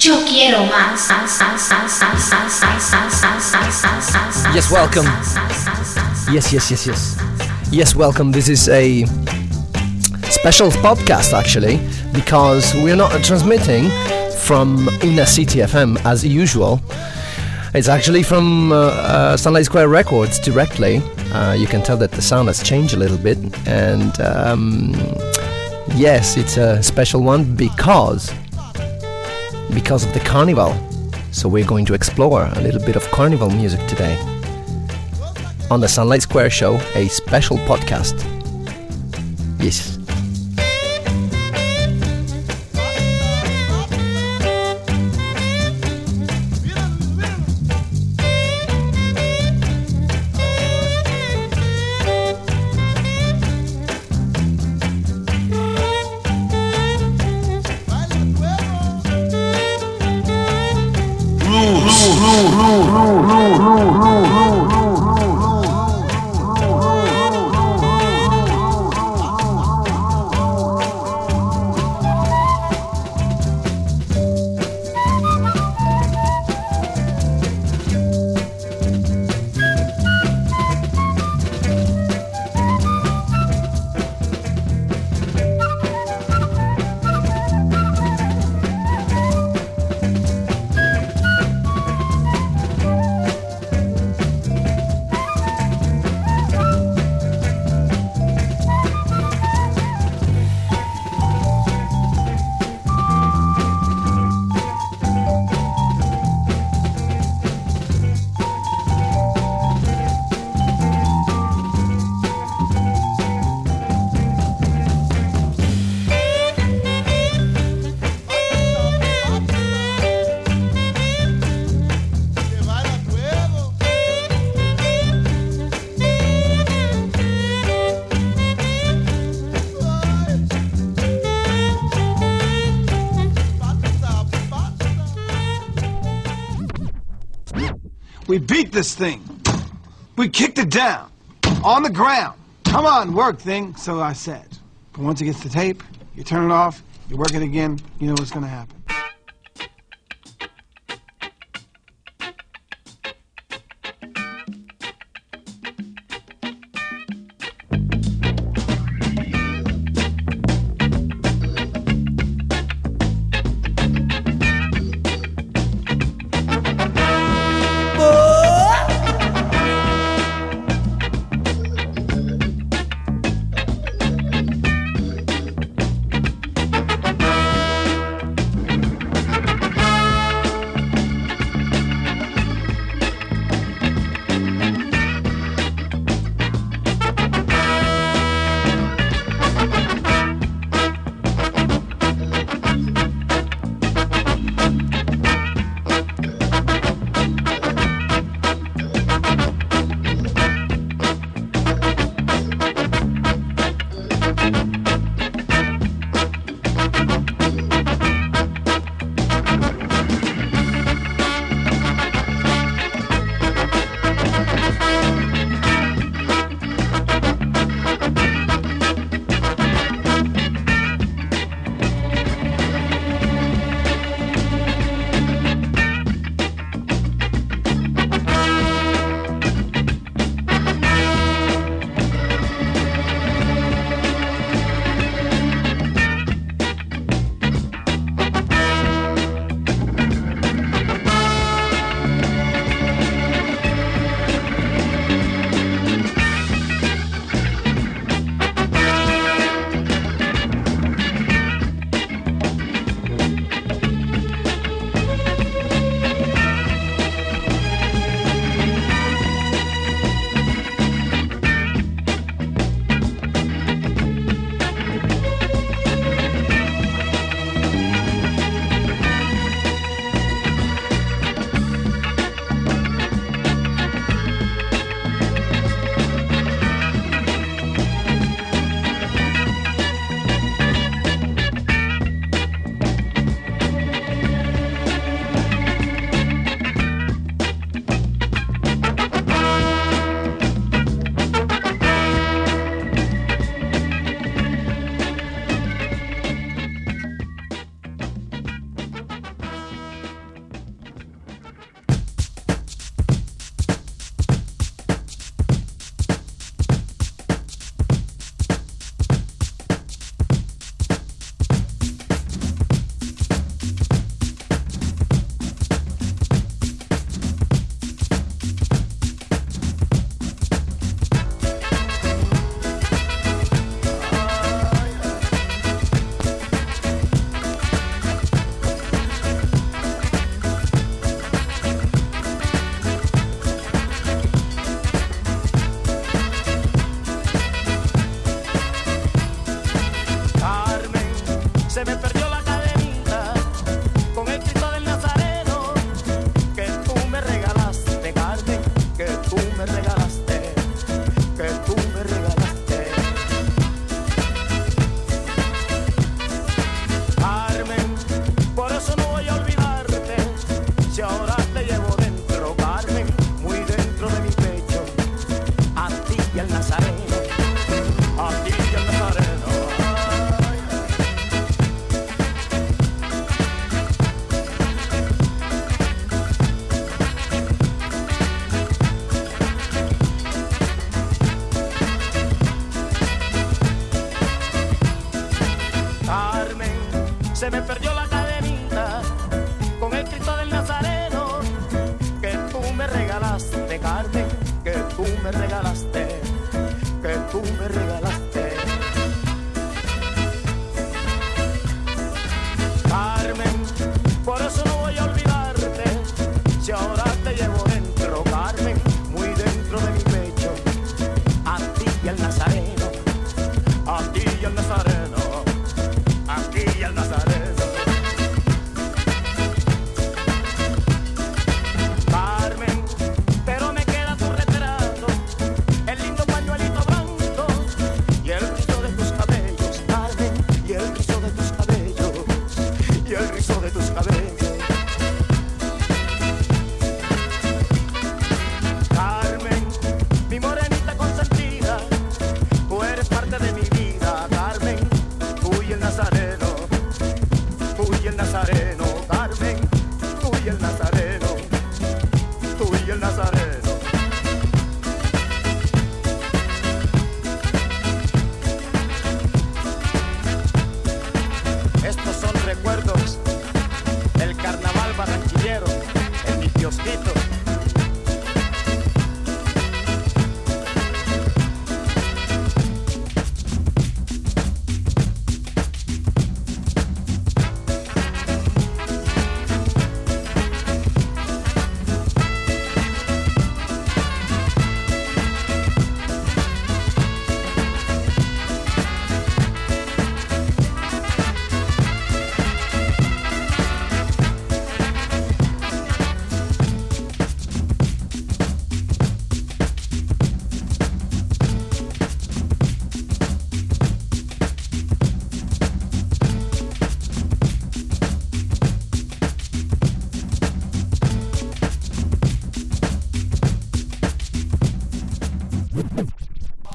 Yo quiero más. Yes, welcome. Yes, yes, yes, yes. Yes, welcome. This is a special podcast actually because we're not transmitting from Una City FM as usual. It's actually from uh, uh, Sunlight Square Records directly. Uh, you can tell that the sound has changed a little bit, and um, yes, it's a special one because because of the carnival. So we're going to explore a little bit of carnival music today on the Sunlight Square Show, a special podcast. Yes. Down. On the ground. Come on, work thing, so I said. But once it gets the tape, you turn it off, you work it again, you know what's gonna happen. se me perdió la cadenita con el Cristo del Nazareno que tú me regalaste, Carmen, que tú me regalaste.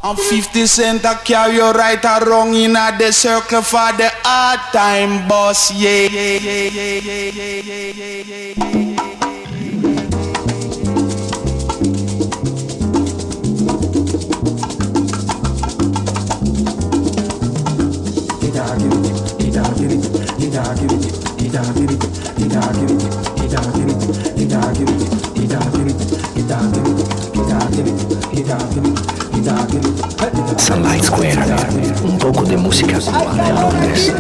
I'm 50 cent I carry you right or wrong in a the circle for the hard time boss yeah, yeah, yeah, yeah, yeah, yeah, yeah, yeah, yeah. Did I give it? Did I give it? Did I give it? Did I give it? Times Un poco de música cubana en Londres.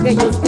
Aquellos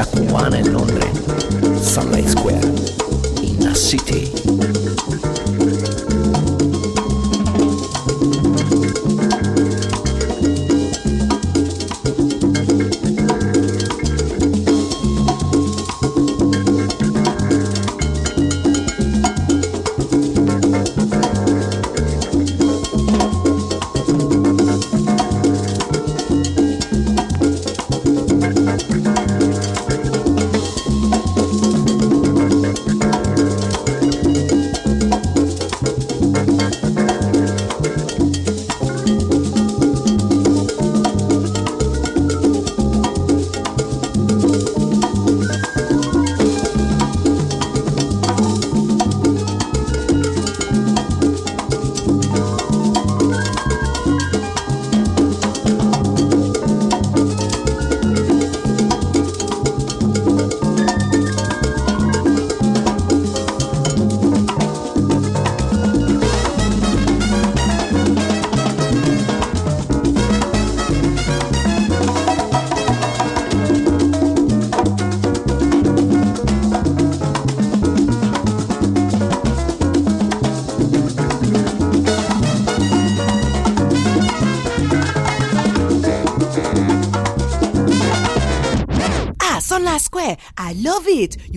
música cubana en Londres, Sunlight Square, in the City.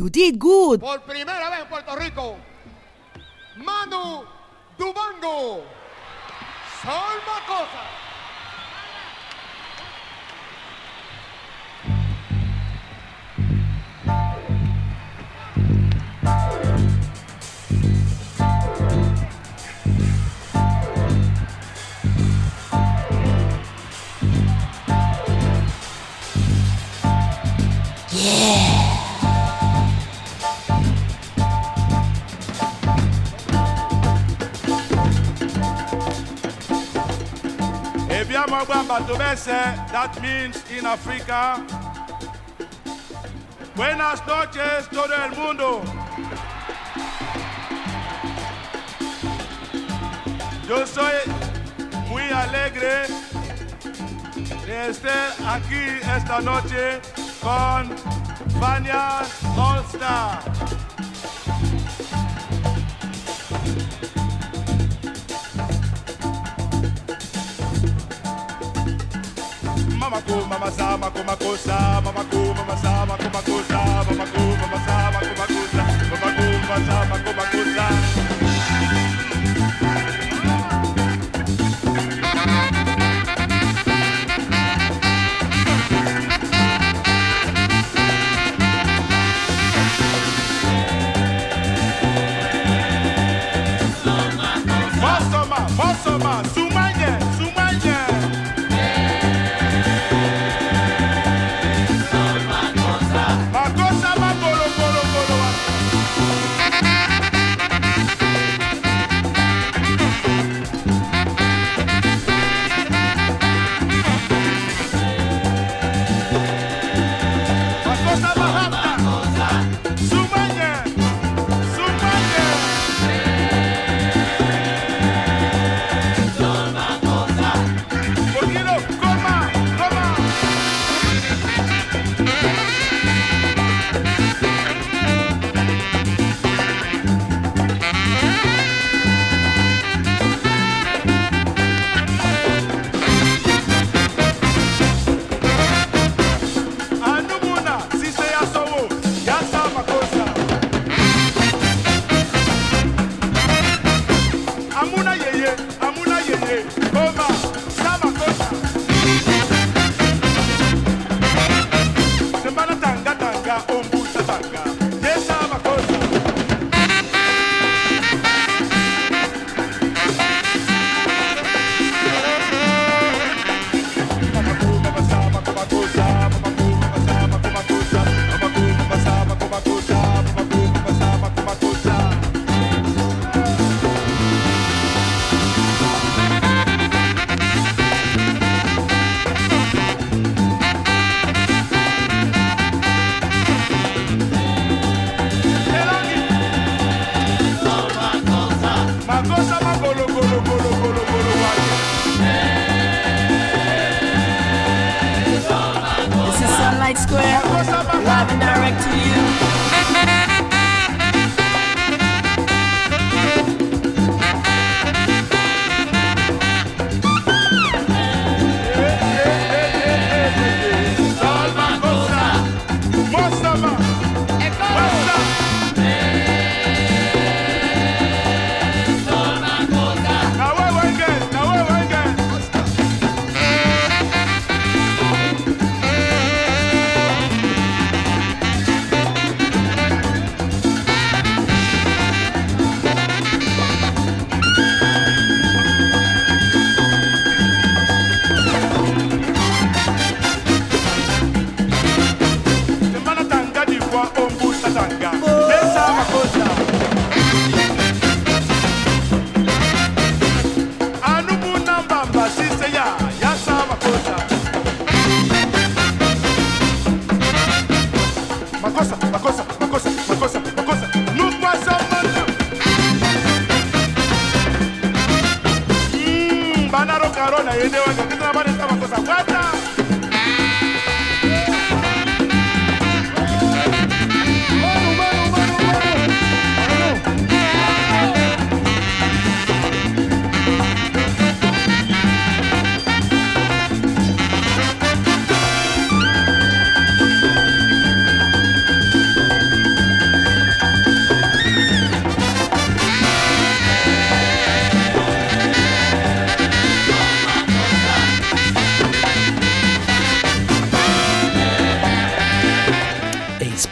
You did good. Por primera That means in Africa. Buenas noches todo el mundo. Yo soy muy alegre de estar aquí esta noche con Fania All Star. mama sa, mako mako sa, mama ko, mama sa, mako mako sa, mama ko.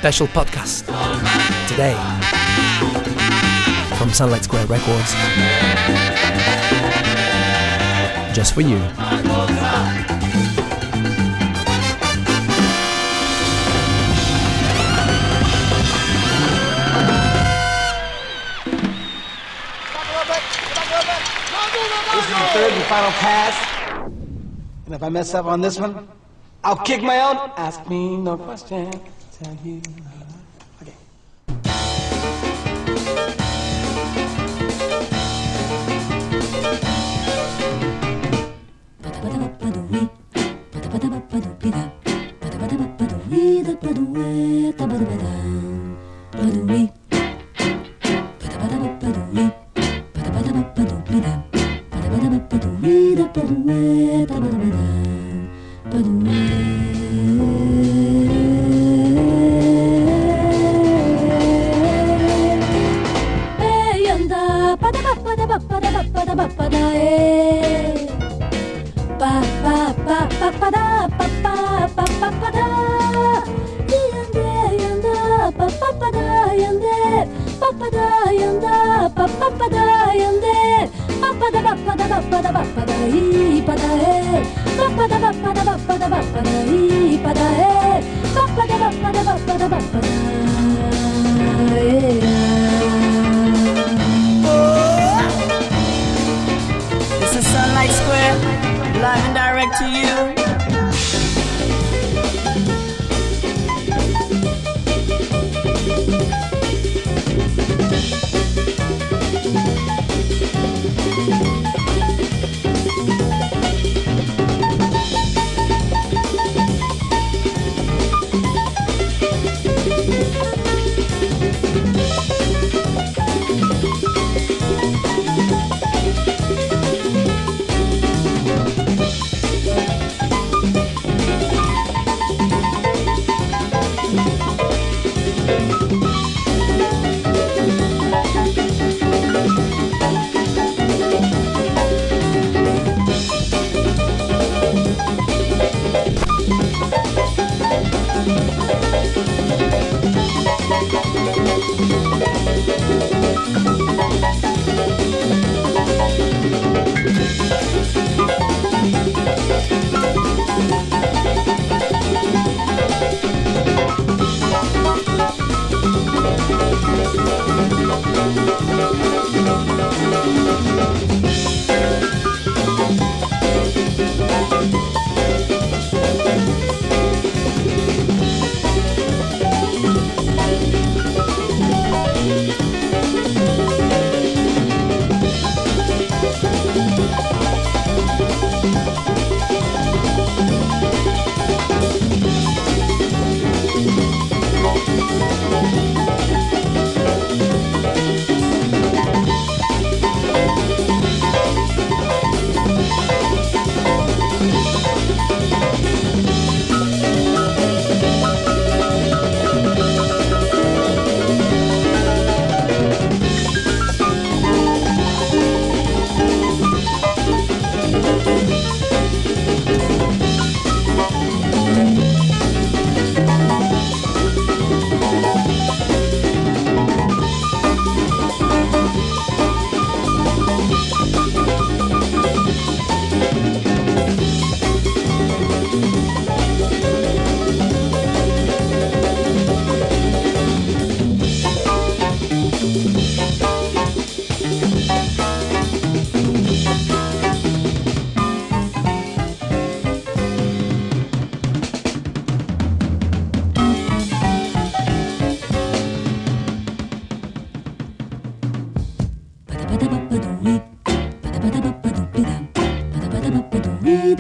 special podcast today from Sunlight Square Records. Just for you. This is my third and final pass. And if I mess up on this one, I'll kick my own. Ask me no questions. Thank you.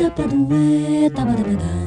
따바다바다 따바다바다.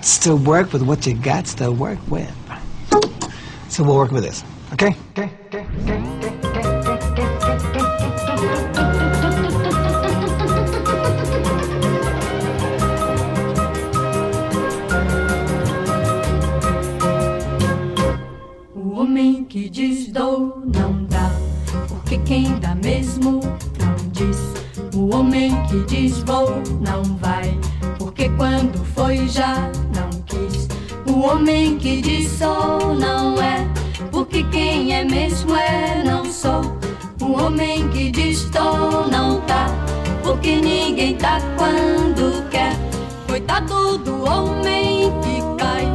Got to work with what you got to work with. So we'll work with this. Mesmo é não sou. O homem que diz tô não tá, porque ninguém tá quando quer. Coitado do homem que cai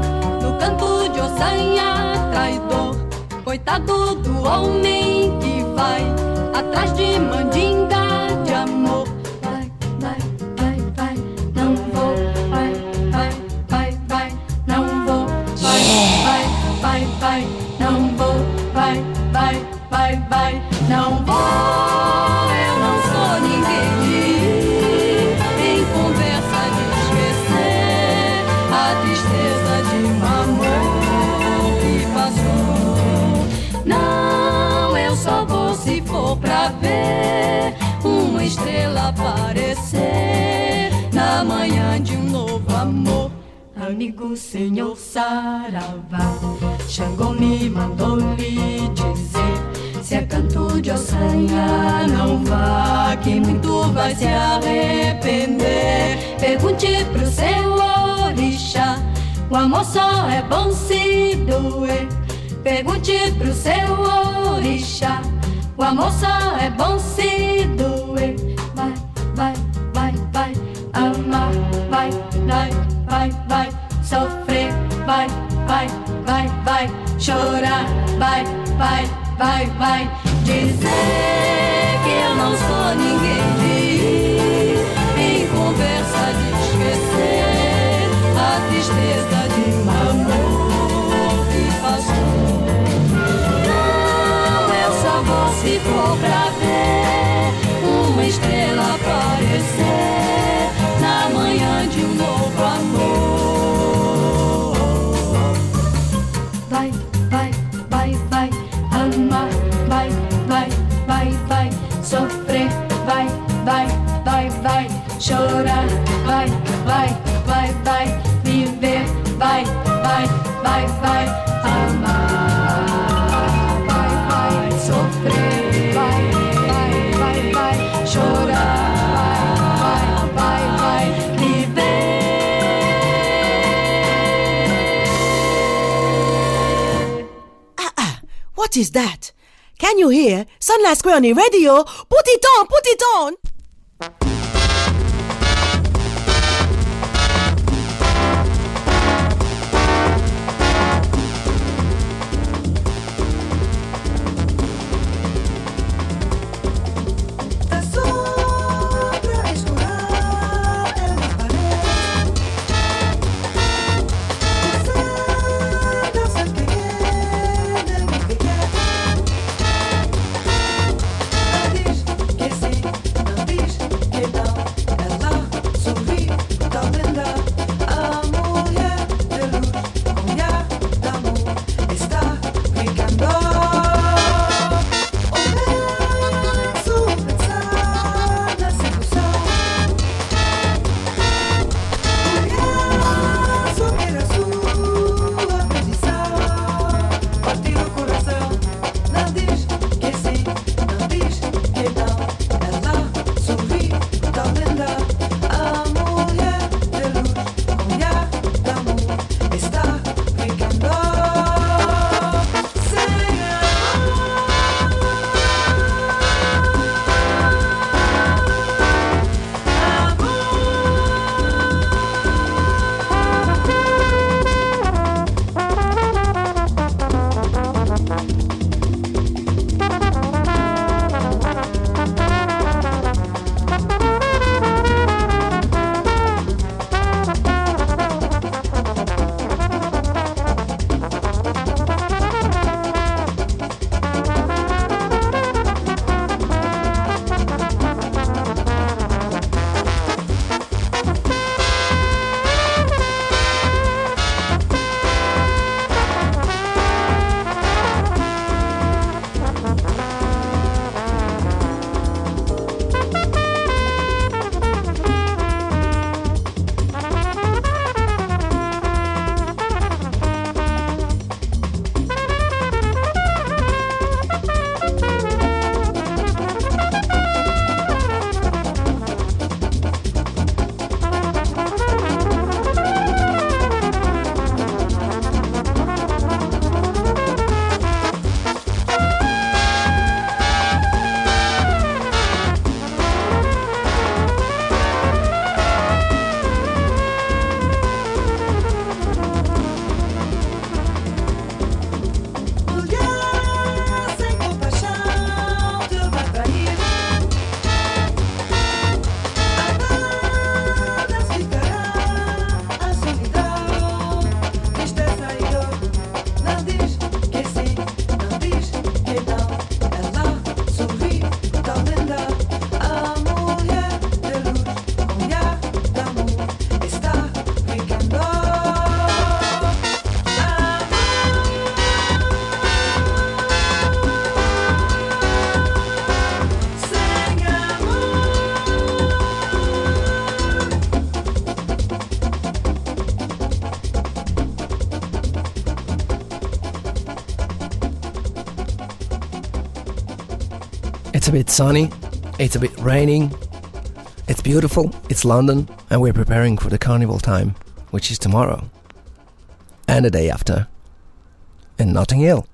no canto de ossanha traidor. Coitado do homem que vai atrás de mandinga Amigo senhor Saravá, Xangô me mandou lhe dizer: Se é canto de ossanha, não vá, que muito vai se arrepender. Pergunte pro seu orixá, o amor só é bom se doer. Pergunte pro seu orixá, o amor só é bom se doer. Chorar, vai, vai, vai, vai, dizer que eu não sou ninguém. De ir em conversa de esquecer a tristeza de um amor que passou. Não, eu só vou se for pra chorar, vai, vai, vai, vai, viver, vai, vai, vai, vai, amar, vai, vai, sofrer, vai, vai, vai, vai, chorar, vai, vai, vai, viver. What is that? Can you hear Sunlight Square on the radio? Put it on, put it on. Bit sunny, it's a bit raining, it's beautiful, it's London, and we're preparing for the carnival time, which is tomorrow and the day after in Notting Hill.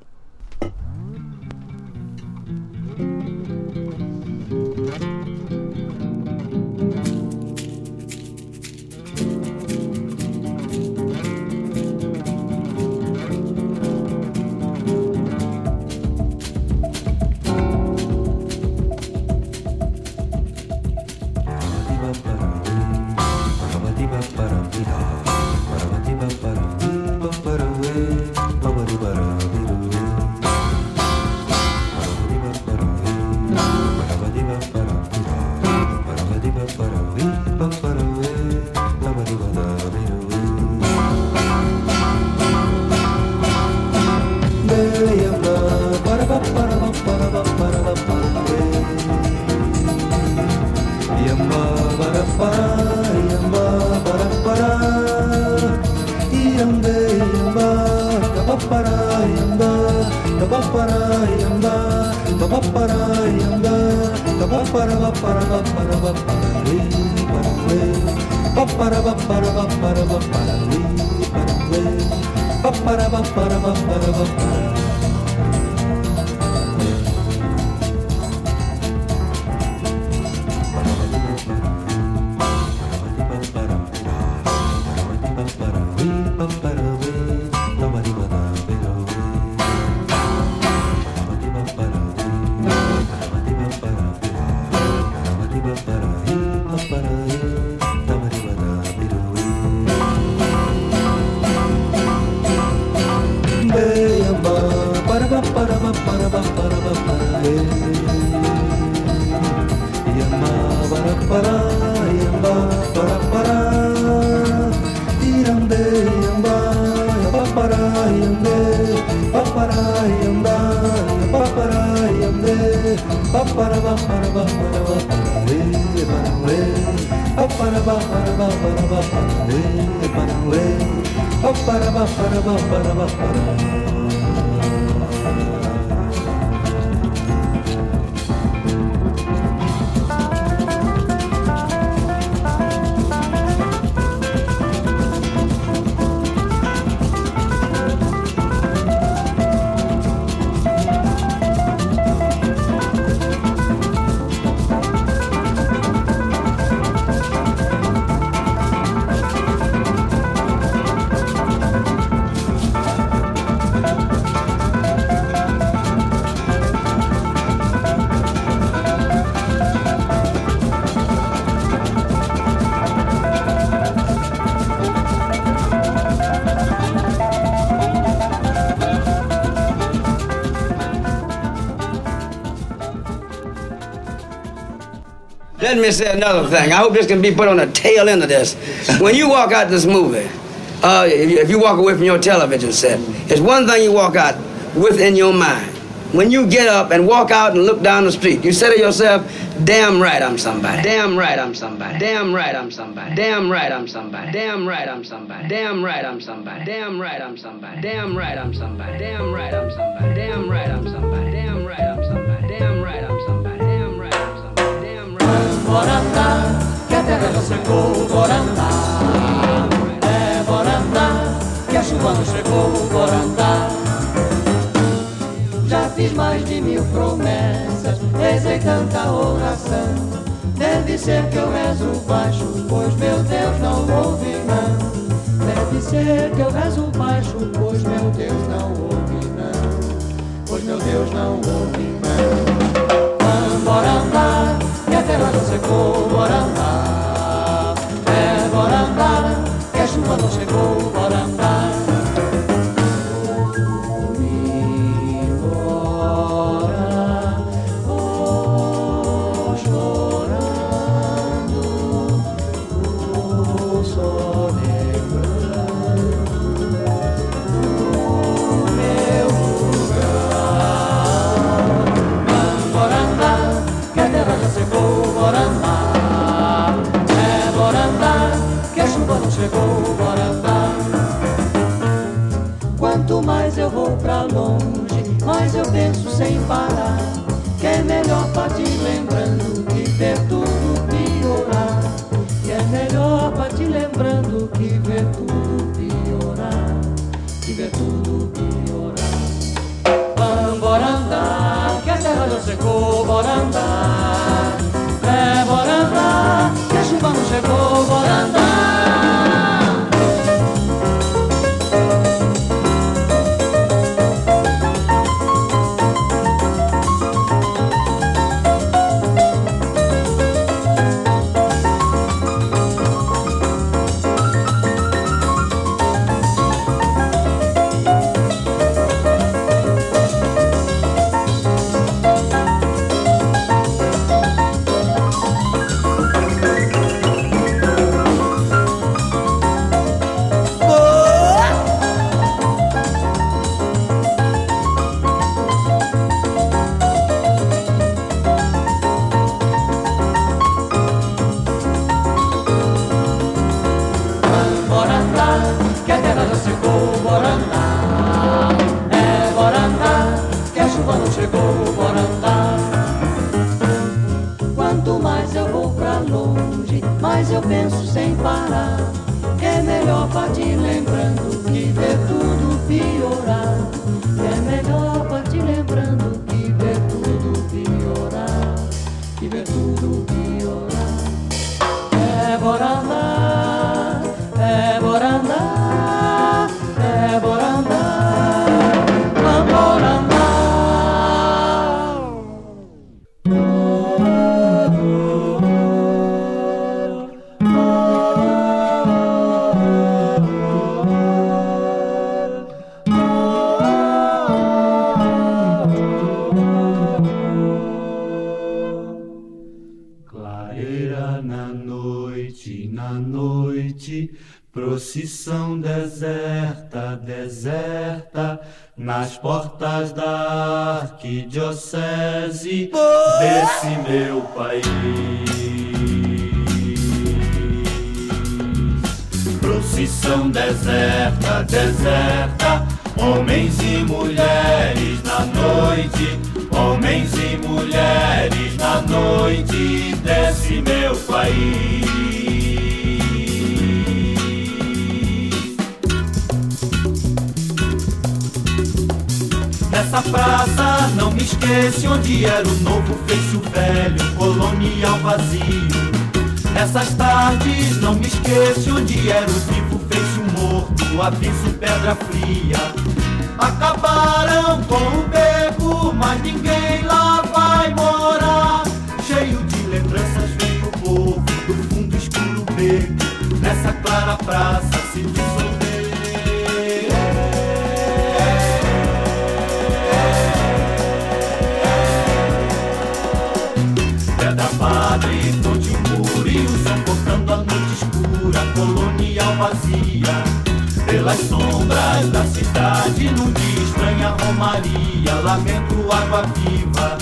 Me say another thing. I hope this can be put on the tail end of this. When you walk out this movie, uh, if, you, if you walk away from your television set, it's one thing you walk out with in your mind. When you get up and walk out and look down the street, you say to yourself, damn right I'm somebody. Damn right I'm somebody. Damn right I'm somebody. Damn right I'm somebody. Damn right I'm somebody. Damn right I'm somebody. Damn right I'm somebody. Damn right I'm somebody. Damn right I'm somebody. Damn right I'm somebody. Damn right I'm somebody. Damn right I'm somebody. Andar, que a terra já secou, bora andar. É, andar, que a chuva não chegou, bora andar. Já fiz mais de mil promessas, rezei tanta oração. Deve ser que eu rezo baixo, pois meu Deus não ouve não. Deve ser que eu rezo baixo, pois meu Deus não ouve não. Pois meu Deus não ouve não. Bora andar, que a terra non secou para andar, é para andar, que a chuva non secou para andar. Chegou, bora. Quanto mais eu vou pra longe, mais eu penso sem parar. Que é melhor partir lembrando que ver tudo piorar. Que é melhor partir lembrando que ver tudo piorar. Que ver tudo piorar. Vamos bora andar, que a terra já secou, bora andar. É, bora andar, que a chuva não chegou, bora andar. Portas da arquidiocese desse meu país. Procissão deserta, deserta, homens e mulheres na noite, homens e mulheres na noite desse meu país. Nessa praça não me esqueço onde era o novo feixe o velho, colonial vazio. Nessas tardes não me esqueço onde era o vivo feixe o morto, o aviso pedra fria. Acabaram com o beco, mas ninguém lá vai morar. Cheio de lembranças vem o povo do fundo escuro beco, nessa clara praça vazia. Pelas sombras da cidade, num dia estranha romaria, lamento água viva.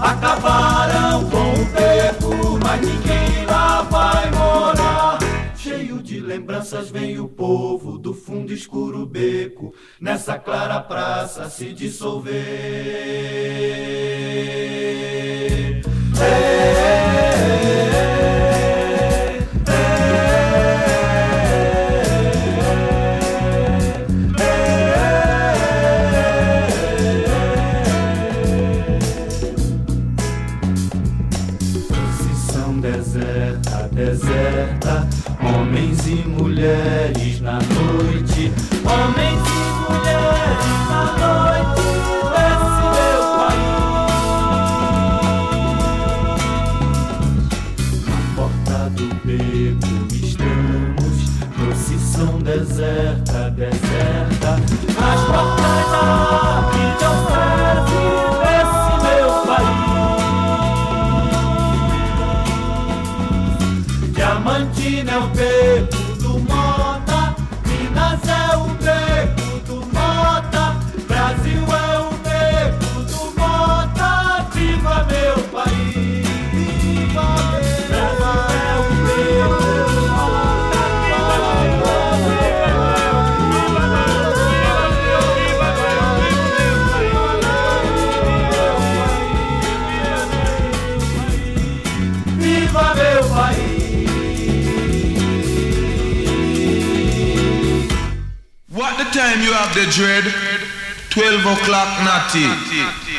Acabaram com o beco, mas ninguém lá vai morar. Cheio de lembranças vem o povo do fundo escuro beco, nessa clara praça se dissolver. Procissão Gel the dread? 12 o'clock, natty.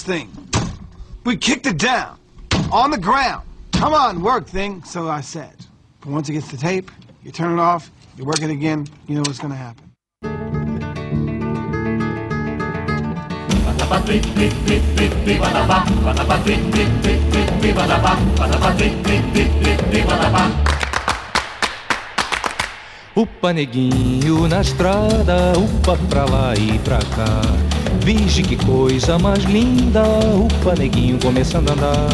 This thing. We kicked it down. On the ground. Come on, work thing, so I said. But once it gets the tape, you turn it off, you work it again, you know what's gonna happen. Upa neguinho na estrada, upa pra lá e pra cá. Vige que coisa mais linda, upa neguinho começando a andar.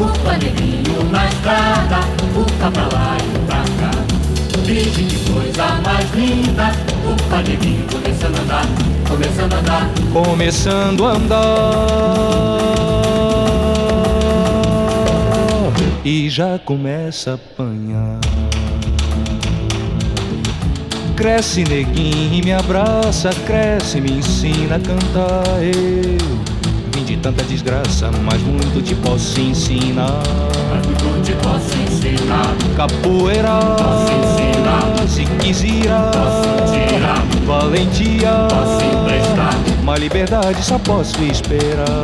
Upa neguinho na estrada, upa pra lá e pra cá. Vixe que coisa mais linda, upa neguinho começando a andar, começando a andar. Começando a andar e já começa a apanhar. Cresce neguinho e me abraça, cresce, me ensina a cantar. Eu vim de tanta desgraça, mas muito te posso ensinar. Mas muito te posso ensinar. Capoeira, Posso ensinar. se quiser, Posso tirar. valentia, Posso emprestar. mas liberdade só posso esperar.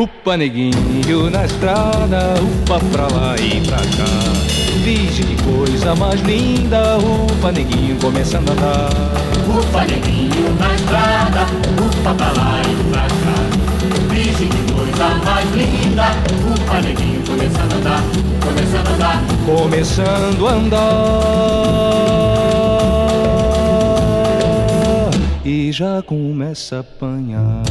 Upa neguinho na estrada, upa pra lá e pra cá. Vixe que coisa mais linda, upa neguinho começando a andar. Upa neguinho na estrada, upa pra lá e pra cá. Vixe que coisa mais linda, upa neguinho começando a andar, começando a andar. Começando a andar e já começa a apanhar.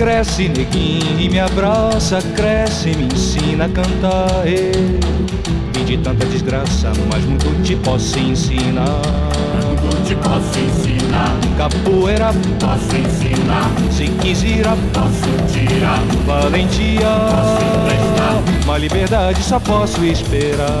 Cresce neguinho e me abraça, cresce, me ensina a cantar. Vim de tanta desgraça, mas muito te posso ensinar. Muito te posso ensinar, Capoeira, posso ensinar, se quiser, posso tirar, valentia. posso emprestar. Mas liberdade só posso esperar.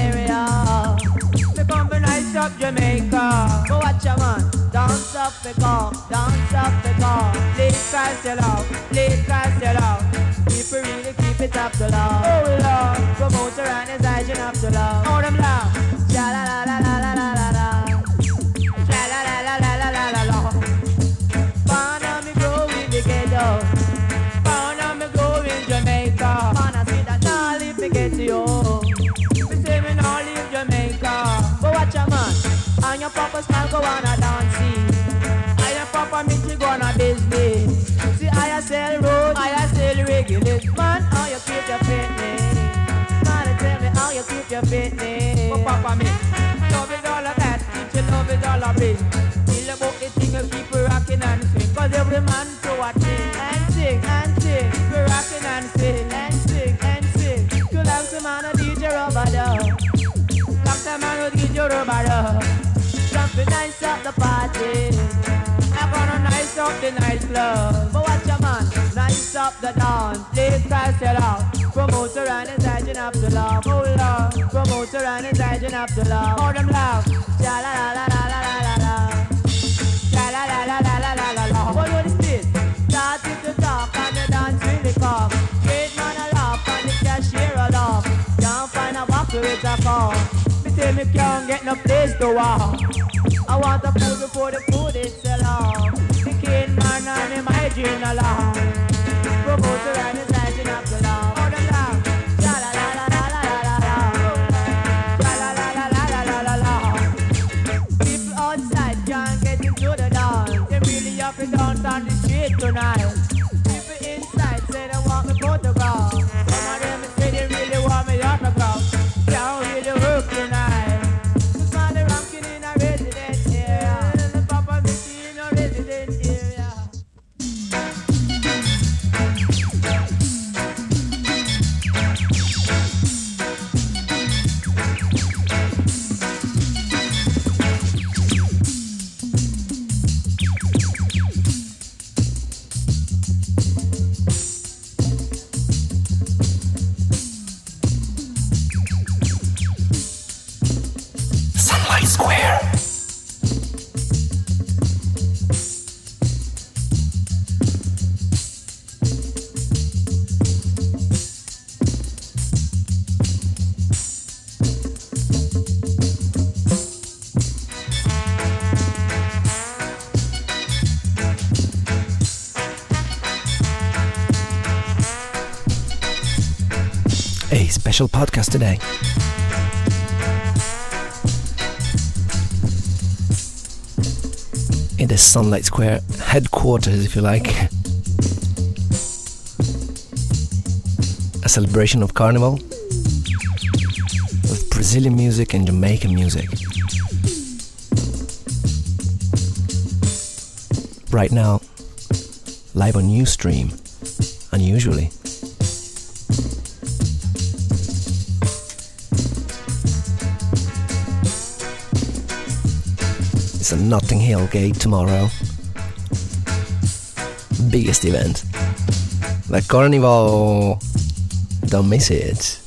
nice up Jamaica. Go watch a man. Dance up the car, dance up the car. Please Christ your love, please your love. Keep it really keep it up to love. Oh Lord, promoter and his agent up to love. Oh them love. wanna dance. I am Papa Mitty gonna business. See, I sell road, I sell regulate. Man, how you keep your fitness? Man, tell me how you keep your fitness. Oh, Papa Mitty, love is all I keep Teach love is all I bring. Feel about the thing you keep rocking and swing. Cause every man throw a thing. And sing, and sing. Keep rocking and sing. And sing, and sing. Till I'm some man a DJ rubber dub. Doctor man will give you rubber dub. Jumping nice up the party. I'm gonna nice up the nightclub. But watch your man, nice up the dance. Please pass it out. Promoter and his agent up to love. Oh love. Promoter and his agent up to love. All them love. Sha la la la la la la la la. Sha la la la la la la la la. What was this? Started to talk and the dance really come. Straight man a laugh and the cashier a laugh. Can't find a walk with a car. Me say me can't get no place to walk. I want the food before the food is off. The kid man and him hygiene a laugh. Promoter and his special podcast today. in the Sunlight Square headquarters, if you like. A celebration of Carnival with Brazilian music and Jamaican music. Right now, live on Ustream, unusually. Notting Hill gate tomorrow. Biggest event. The Carnival. Don't miss it.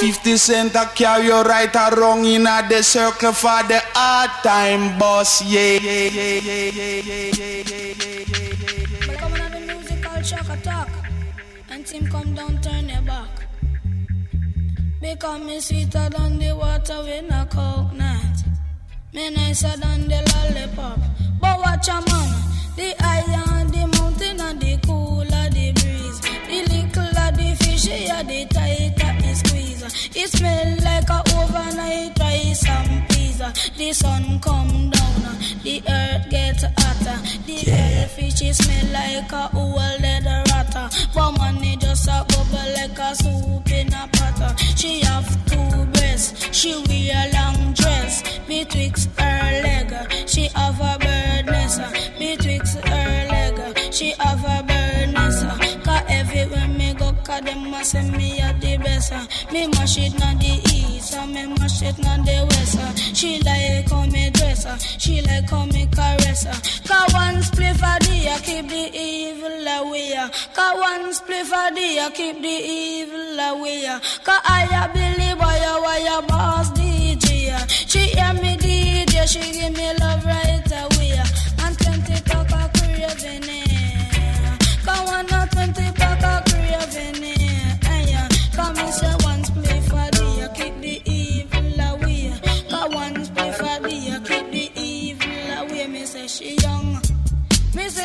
50 cent I carry you right around in a the circle for the hard time boss. Yeah. Welcome to the musical shock attack. And team come down, turn your back. Because me sweeter than the water with a coconut. Me nicer than the lollipop. But watch a man. The higher the mountain and the cooler the breeze. The the fishier the tighter the squeeze. It smell like a overnight rice and pizza. The sun come down, uh, the earth get hotter. The yeah. fish smell like a old dead ratter. But money just a bubble like a soup in a pot. She have two breasts, she wear cause them a say me a the best. uh. Me mash it on the east, and me mash it on the west. uh. She like how me dress, uh. she like how me caress. uh. Cause one spliff a day, I keep the evil away. uh. Cause one spliff a day, I keep the evil away. uh. Cause I a Billy boy, a wire boss DJ. uh. She hear me DJ, she give me love right away. uh.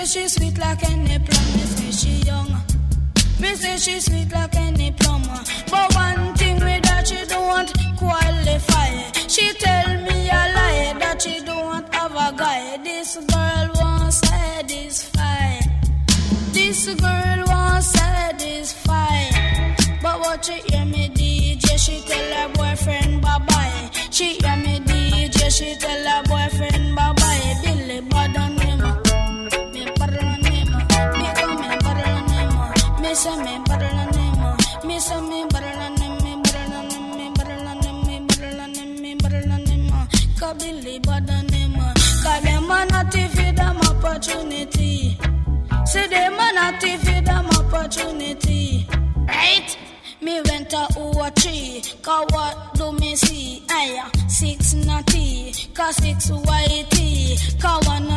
say she sweet like any plum. Me say she young. Me say she sweet like any plum. But one thing me that she don't qualify. She tell me a lie that she don't have a guy. This girl won't satisfy. This girl won't satisfy. But what you hear me DJ? She tell her boyfriend bye bye. She hear me DJ. She tell her boyfriend bye bye. Me me. Cause not opportunity. See not opportunity, right? Me went to cause what do me see? Aya, six cause six cause one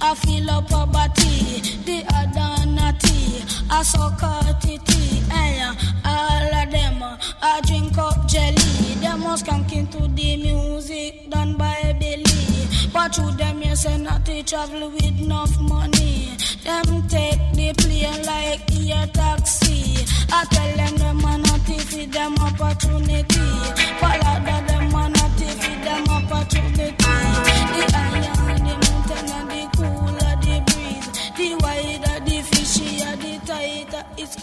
I feel up a body, the other natty, I suck a titty, aya, all of them, I drink up jelly, them must come to the music done by Billy. But to them, you say not to travel with enough money. Them take the plane like a taxi. I tell them them are not to feed them opportunity. But other them are not to feed them opportunity.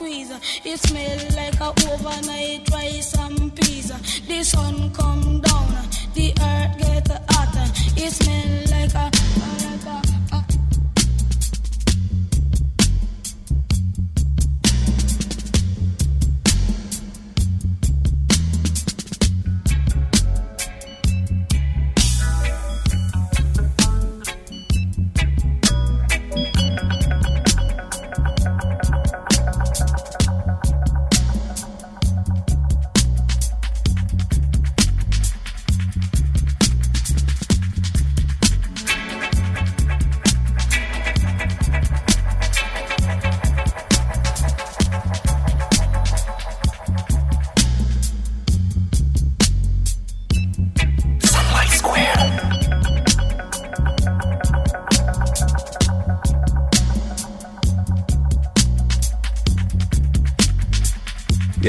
Squeeze. It smell like a overnight rice and peas. The sun come down, the earth get hotter. It smell like a,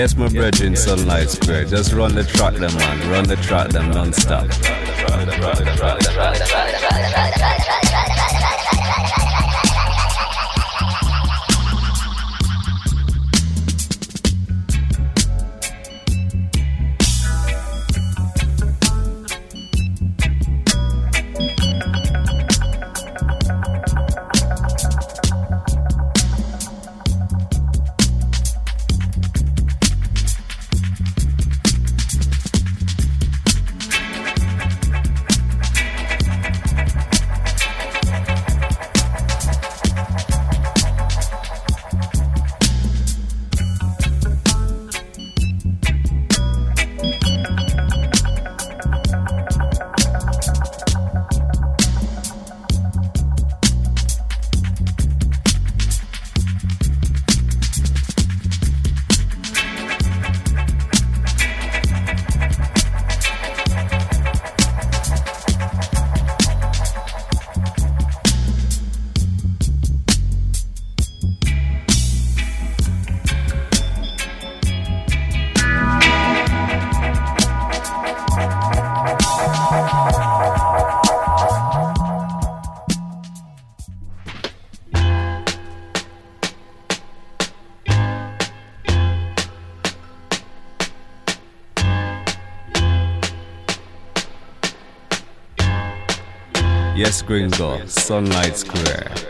Yes, my brethren, Sunlight Square. Just run the track, them man. Run the track, them non-stop. Grimsdale, Sunlight Square.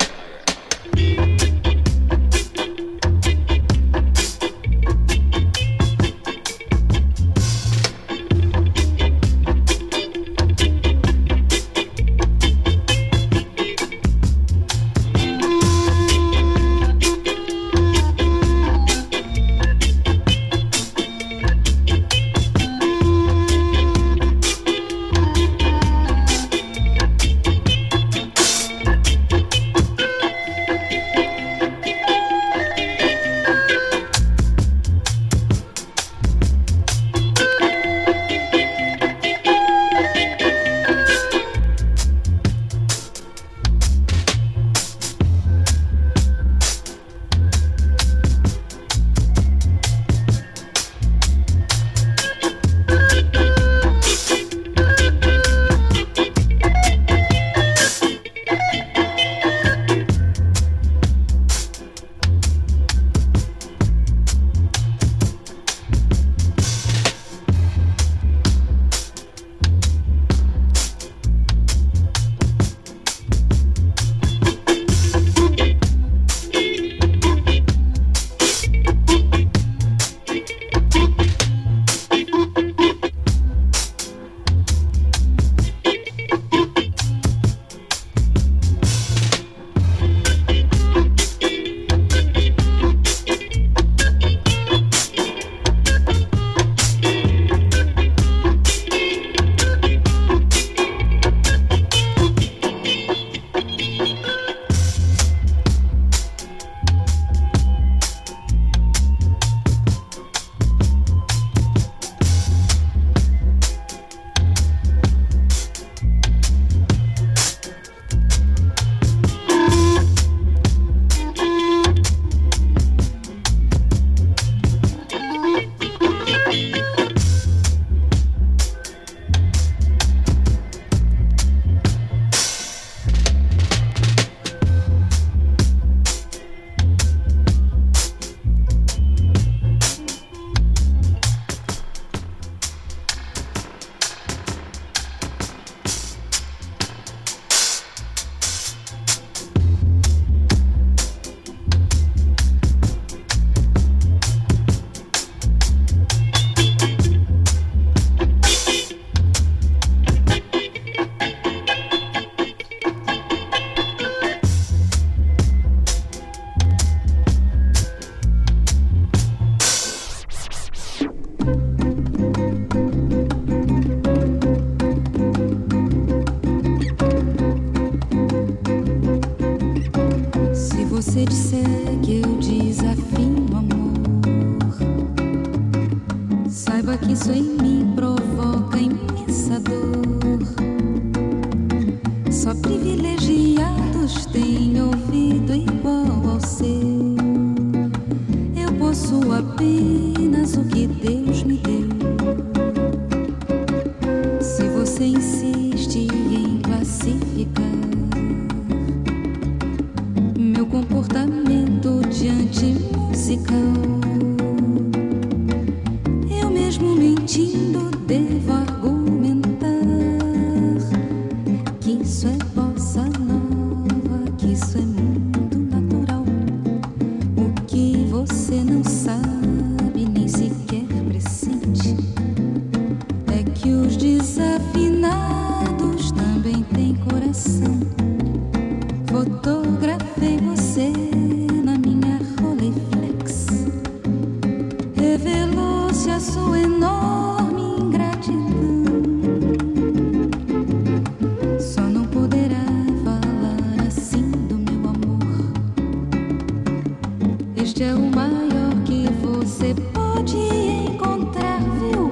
Este é o maior que você pode encontrar, viu?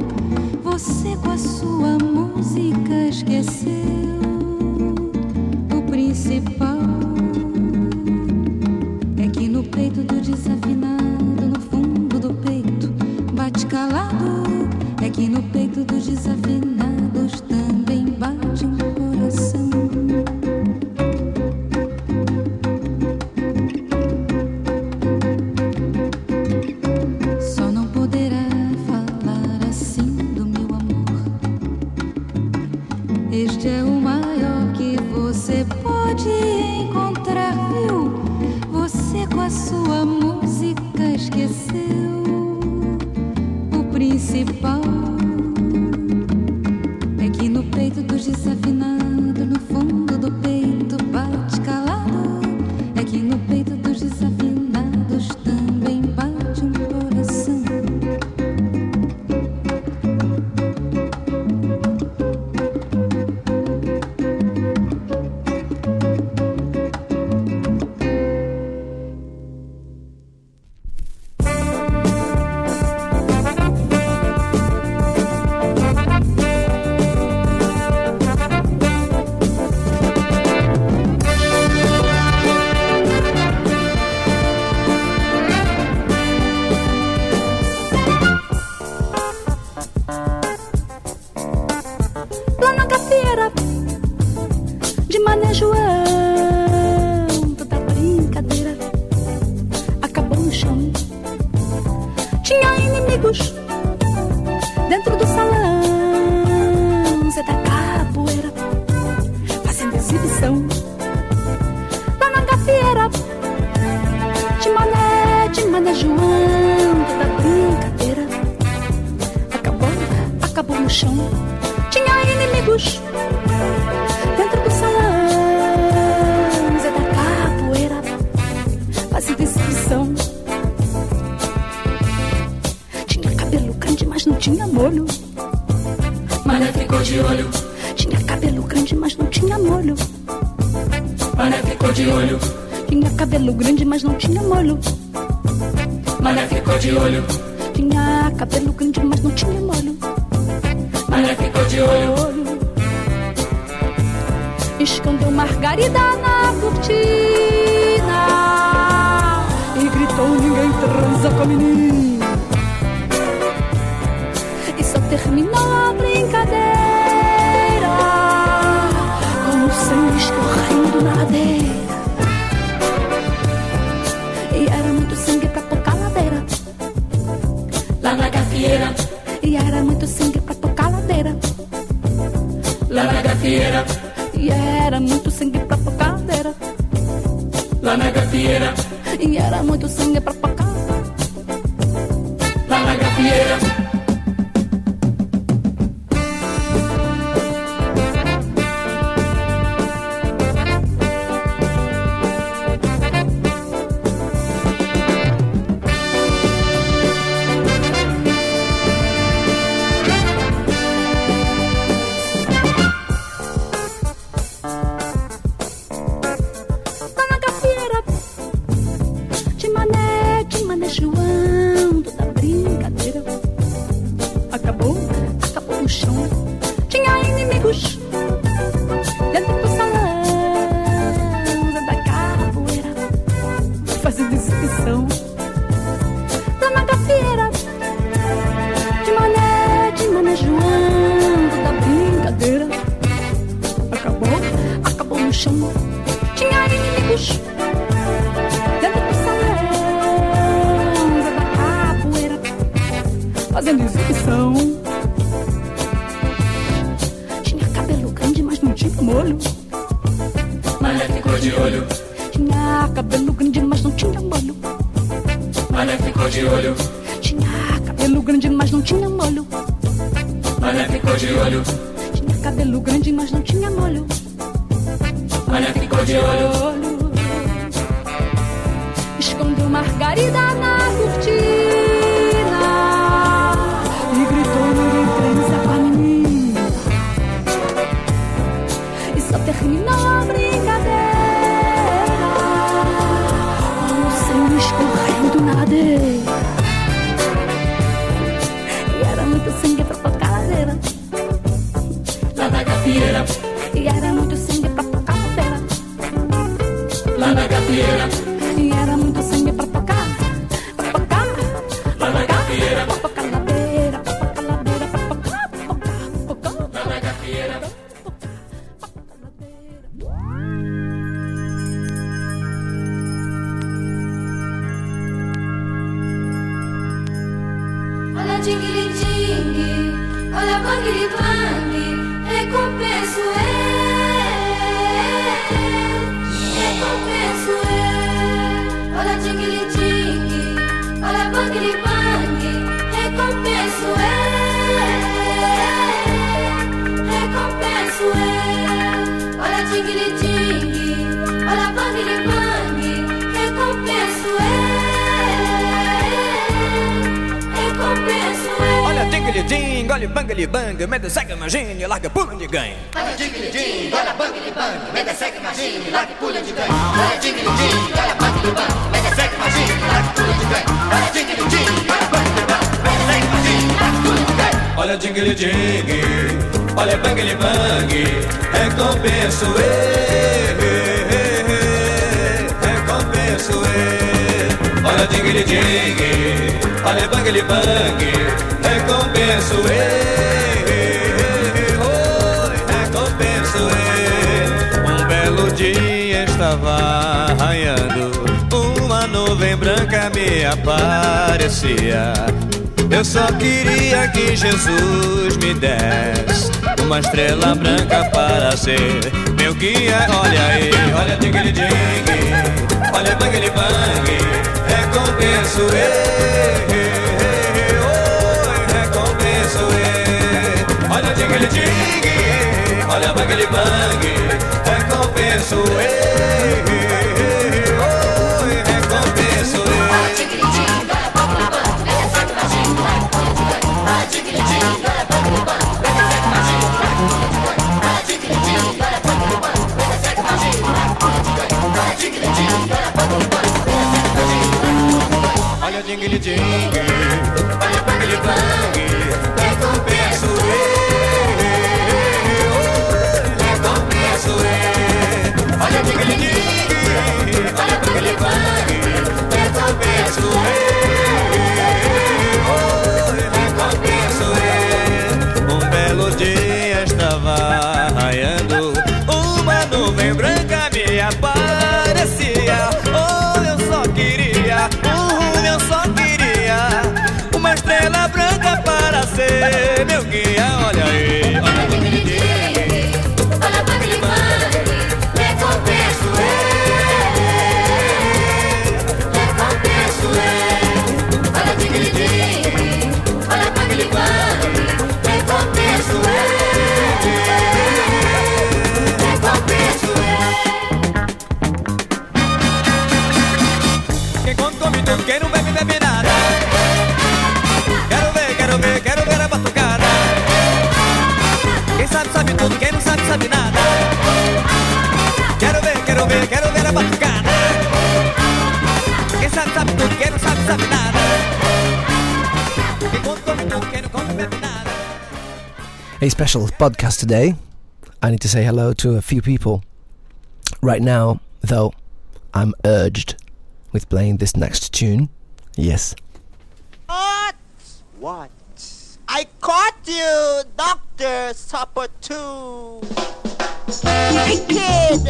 Você com a sua música esqueceu o principal. É que no peito do desafinado, no fundo do peito, bate calado. É que no peito do desafinado. pra cadeira, Lá na gafieira. E era muito sangue pra pacadeira. Lá na gafieira. olha bang bang, recompenso e recompenso é. é olha ding ding, olha bang bang, é recompenso e recompenso é e um belo dia estava arranhando uma nuvem branca me aparecia. Eu só queria que Jesus me desse uma estrela branca para ser. Meu guia Olha aí, olha dingue dingue Olha bang bang Recompenso é. Oh, é olha dingue Olha bang bang é Recompenso eu é dingue dingue, bang bang bang, é confesso eu, é confesso olha dingue dingue, olha bang bang, é confesso. Um belo dia estava raiando uma nuvem branca me apaga você, meu guia, olha aí. A special podcast today. I need to say hello to a few people. Right now, though, I'm urged with playing this next tune. Yes. What? What? I caught you, Doctor Supper 2. I did.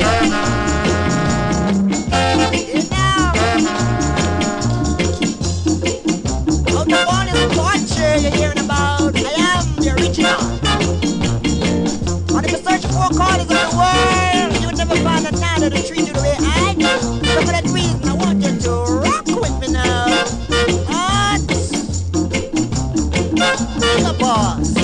I am the original. Search corners of the world, you never find another to treat you the way I do. So for that reason, I want you to rock with me now. Boss.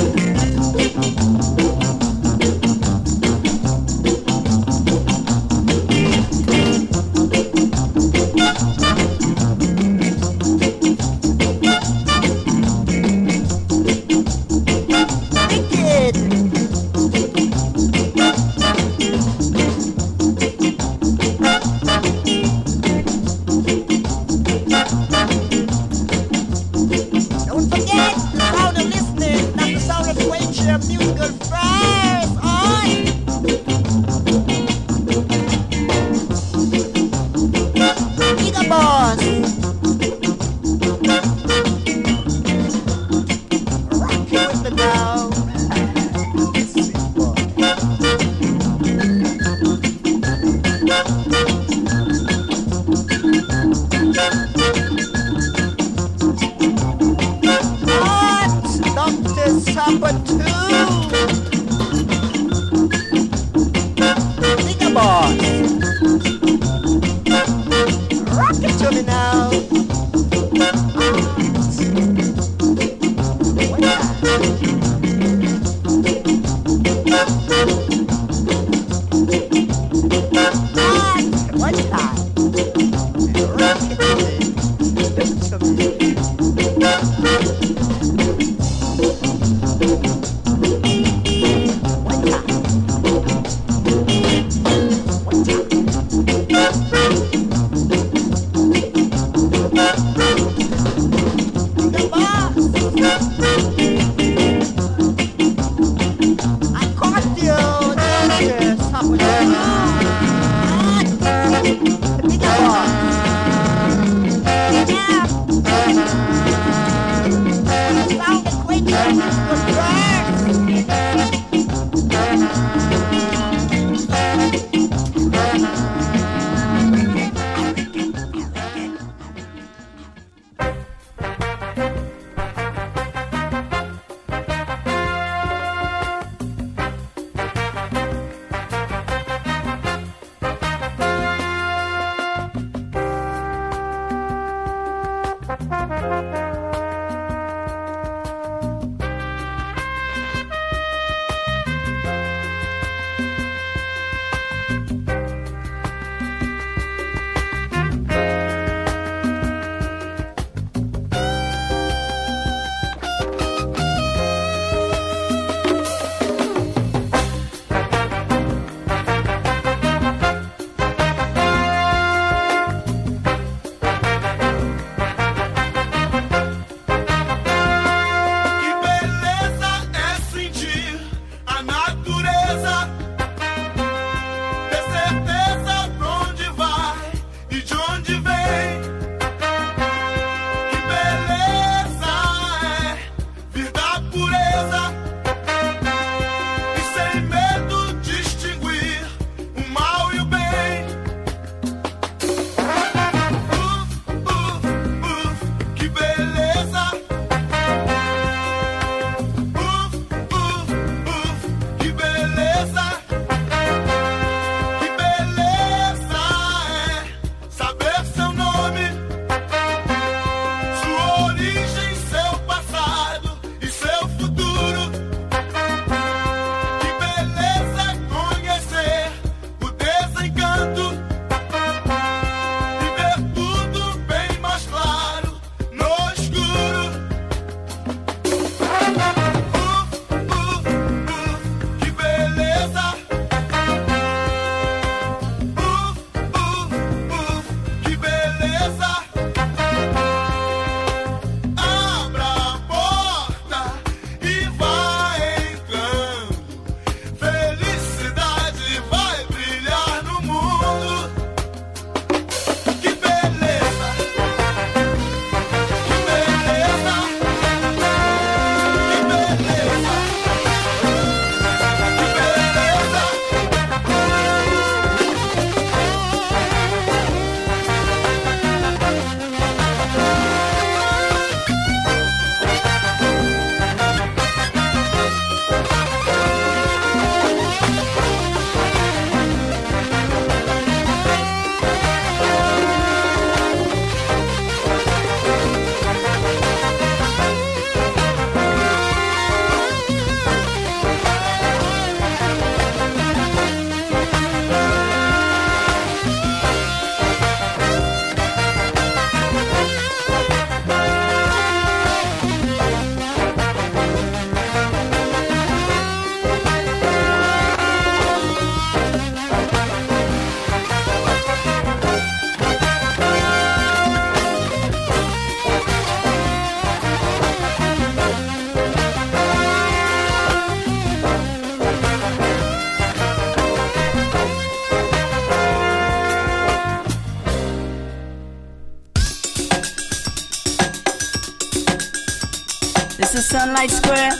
Sunlight Square,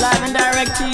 live and direct to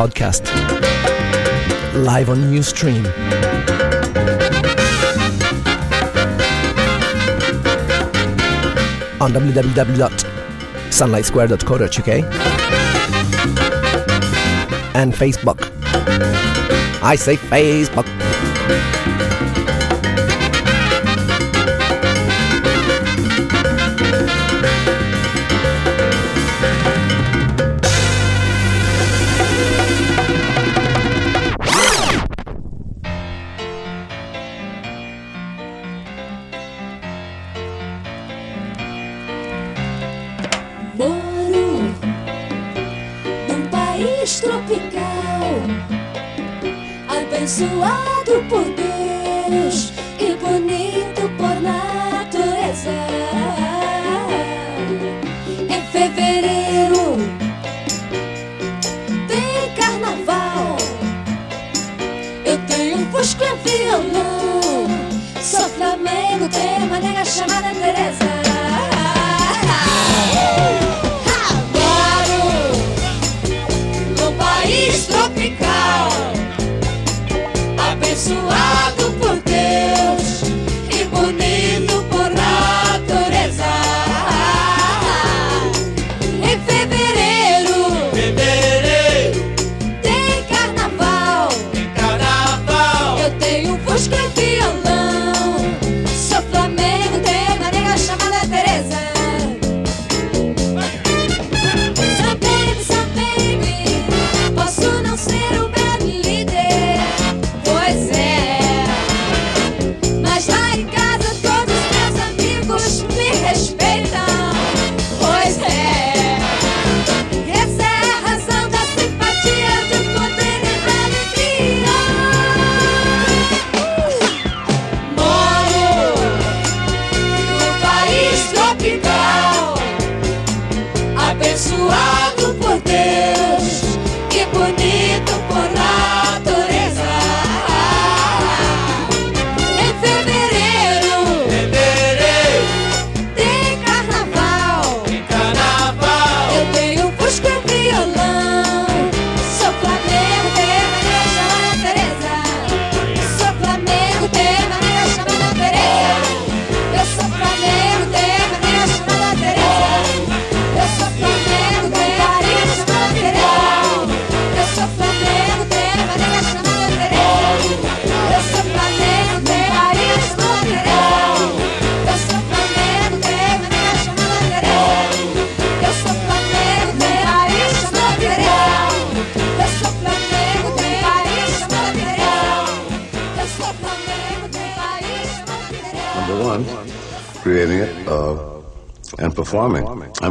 podcast. Live on Newstream. On www.sunlightsquare.co.uk and Facebook. I say Facebook. os campeão Sou Flamengo, tenho uma nega chamada Teresa Adoro no país tropical Abençoado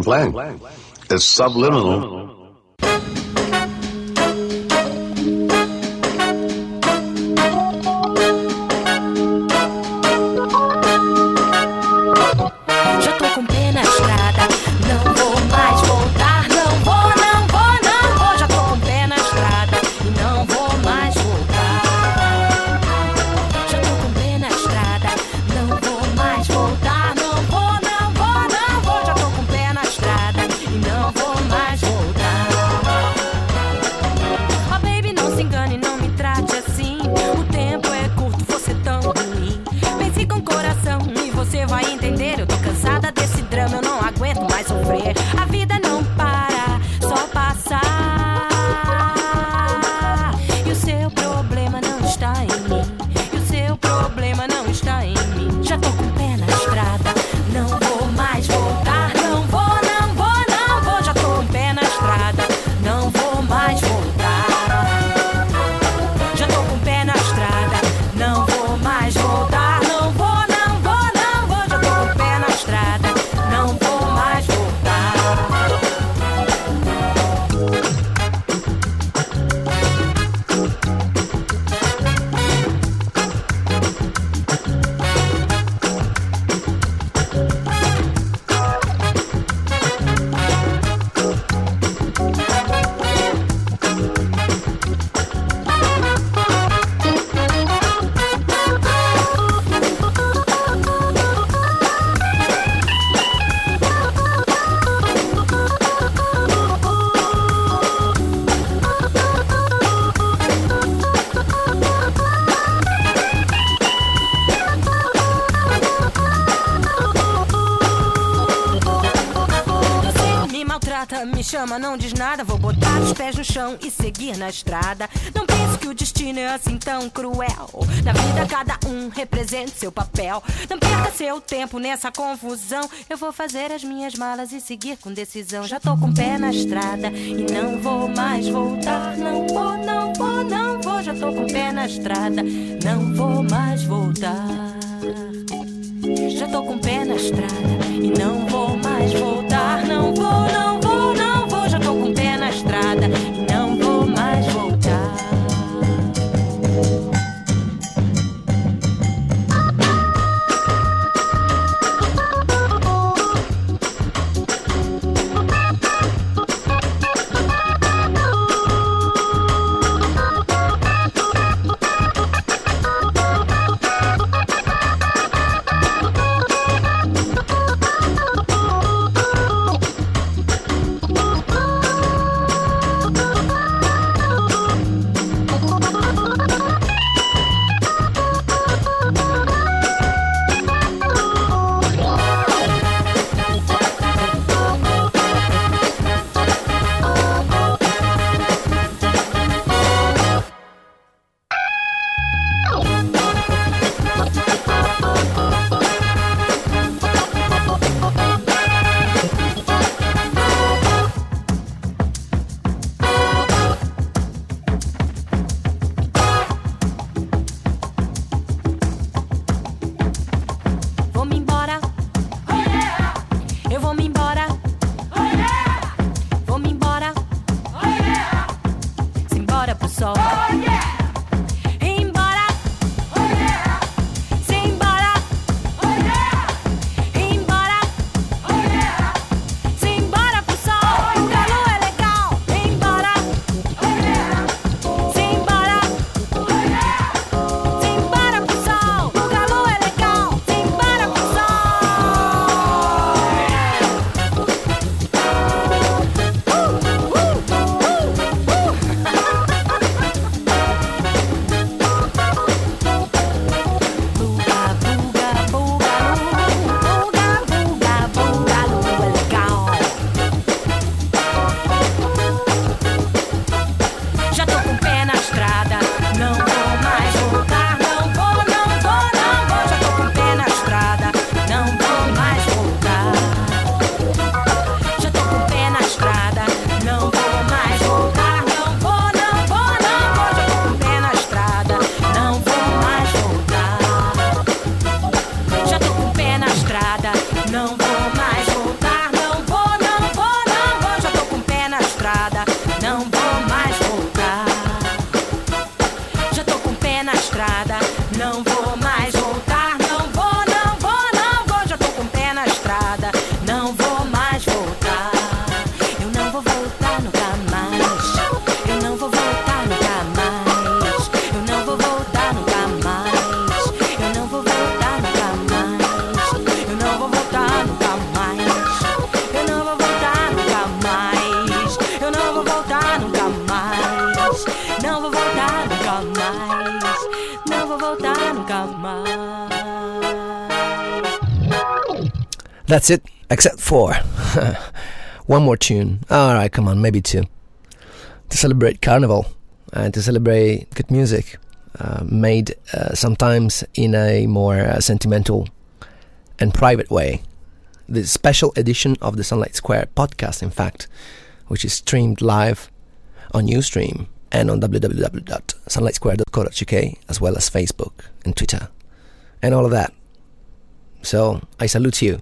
Lang. It's subliminal chama, não diz nada. Vou botar os pés no chão e seguir na estrada. Não pense que o destino é assim tão cruel. Na vida, cada um representa seu papel. Não perca seu tempo nessa confusão. Eu vou fazer as minhas malas e seguir com decisão. Já tô com o pé na estrada e não vou mais voltar. Não vou, não vou, não vou. Já tô com o pé na estrada, não vou mais voltar. That's it, except for one more tune. Alright, come on, maybe two. To celebrate Carnival and to celebrate good music, uh, made uh, sometimes in a more uh, sentimental and private way. The special edition of the Sunlight Square podcast, in fact, which is streamed live on Ustream and on www.sunlightsquare.co.uk, as well as Facebook and Twitter, and all of that. So I salute you.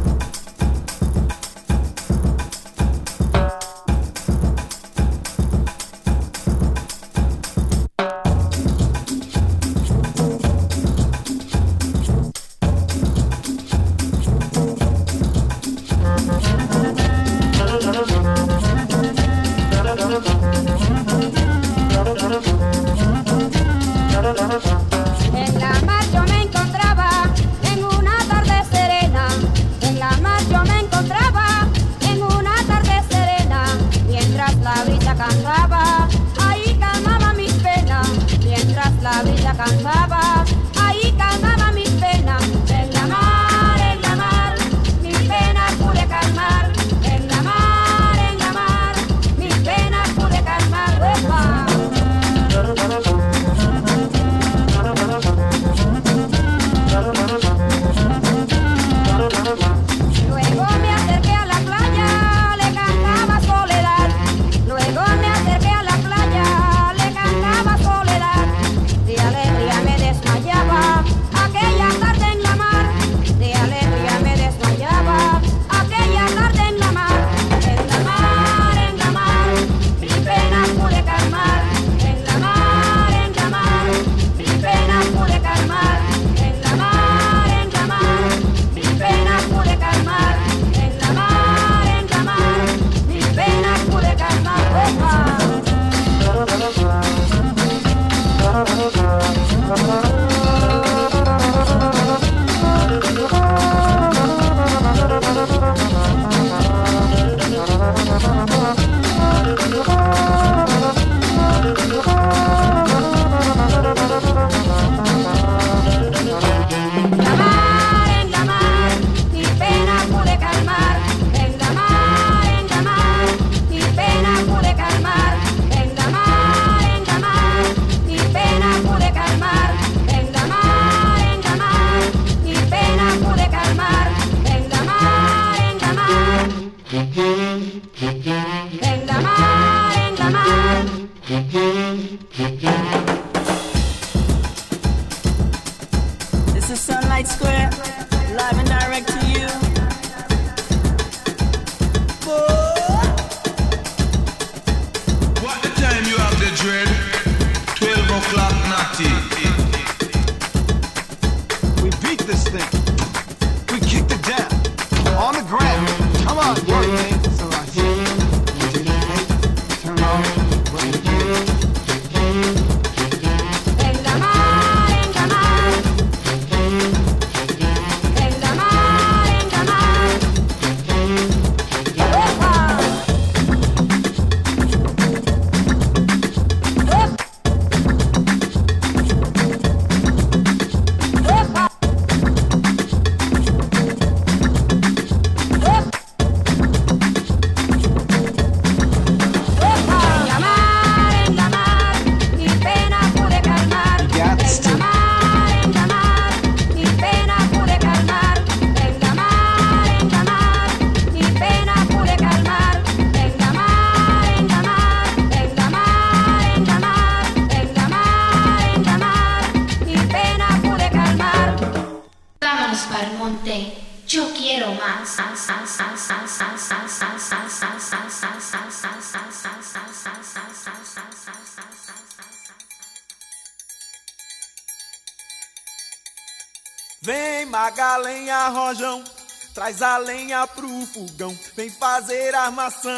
Traz a lenha pro fogão, vem fazer armação.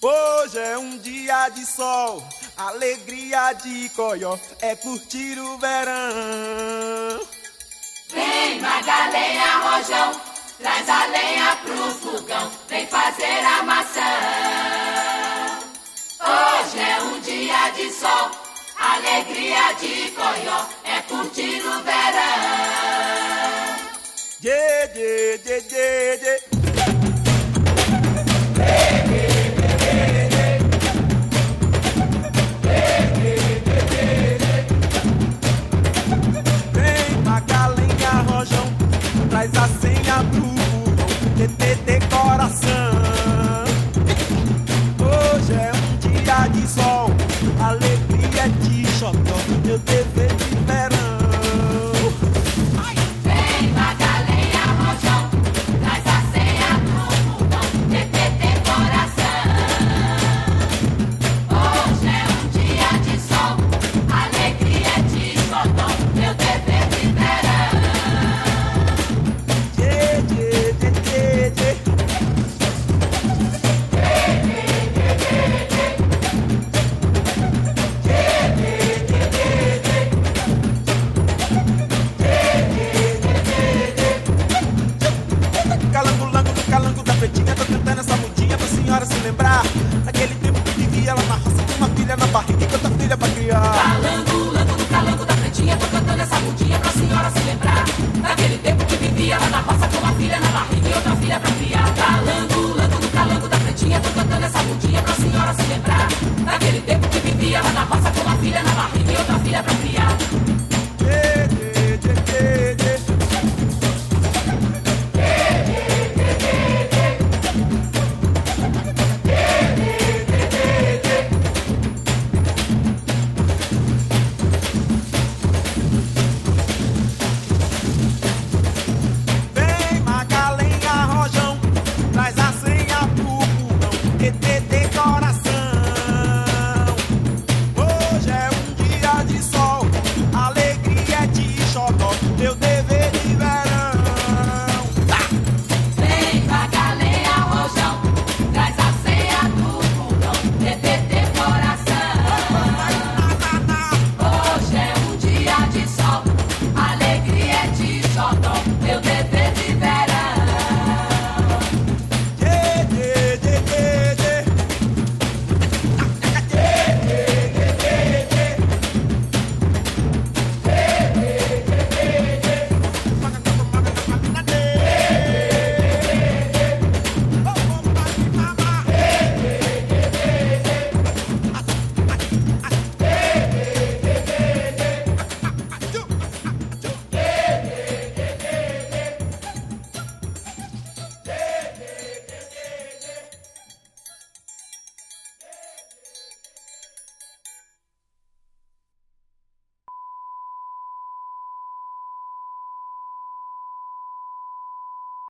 Hoje é um dia de sol, alegria de coió, é curtir o verão. Vem, Magalhães Rojão, traz a lenha pro fogão, vem fazer armação. Hoje é um dia de sol, alegria de coió, é curtir o verão. Yeah, yeah, yeah, yeah, yeah. Traz a senha pro tê, coração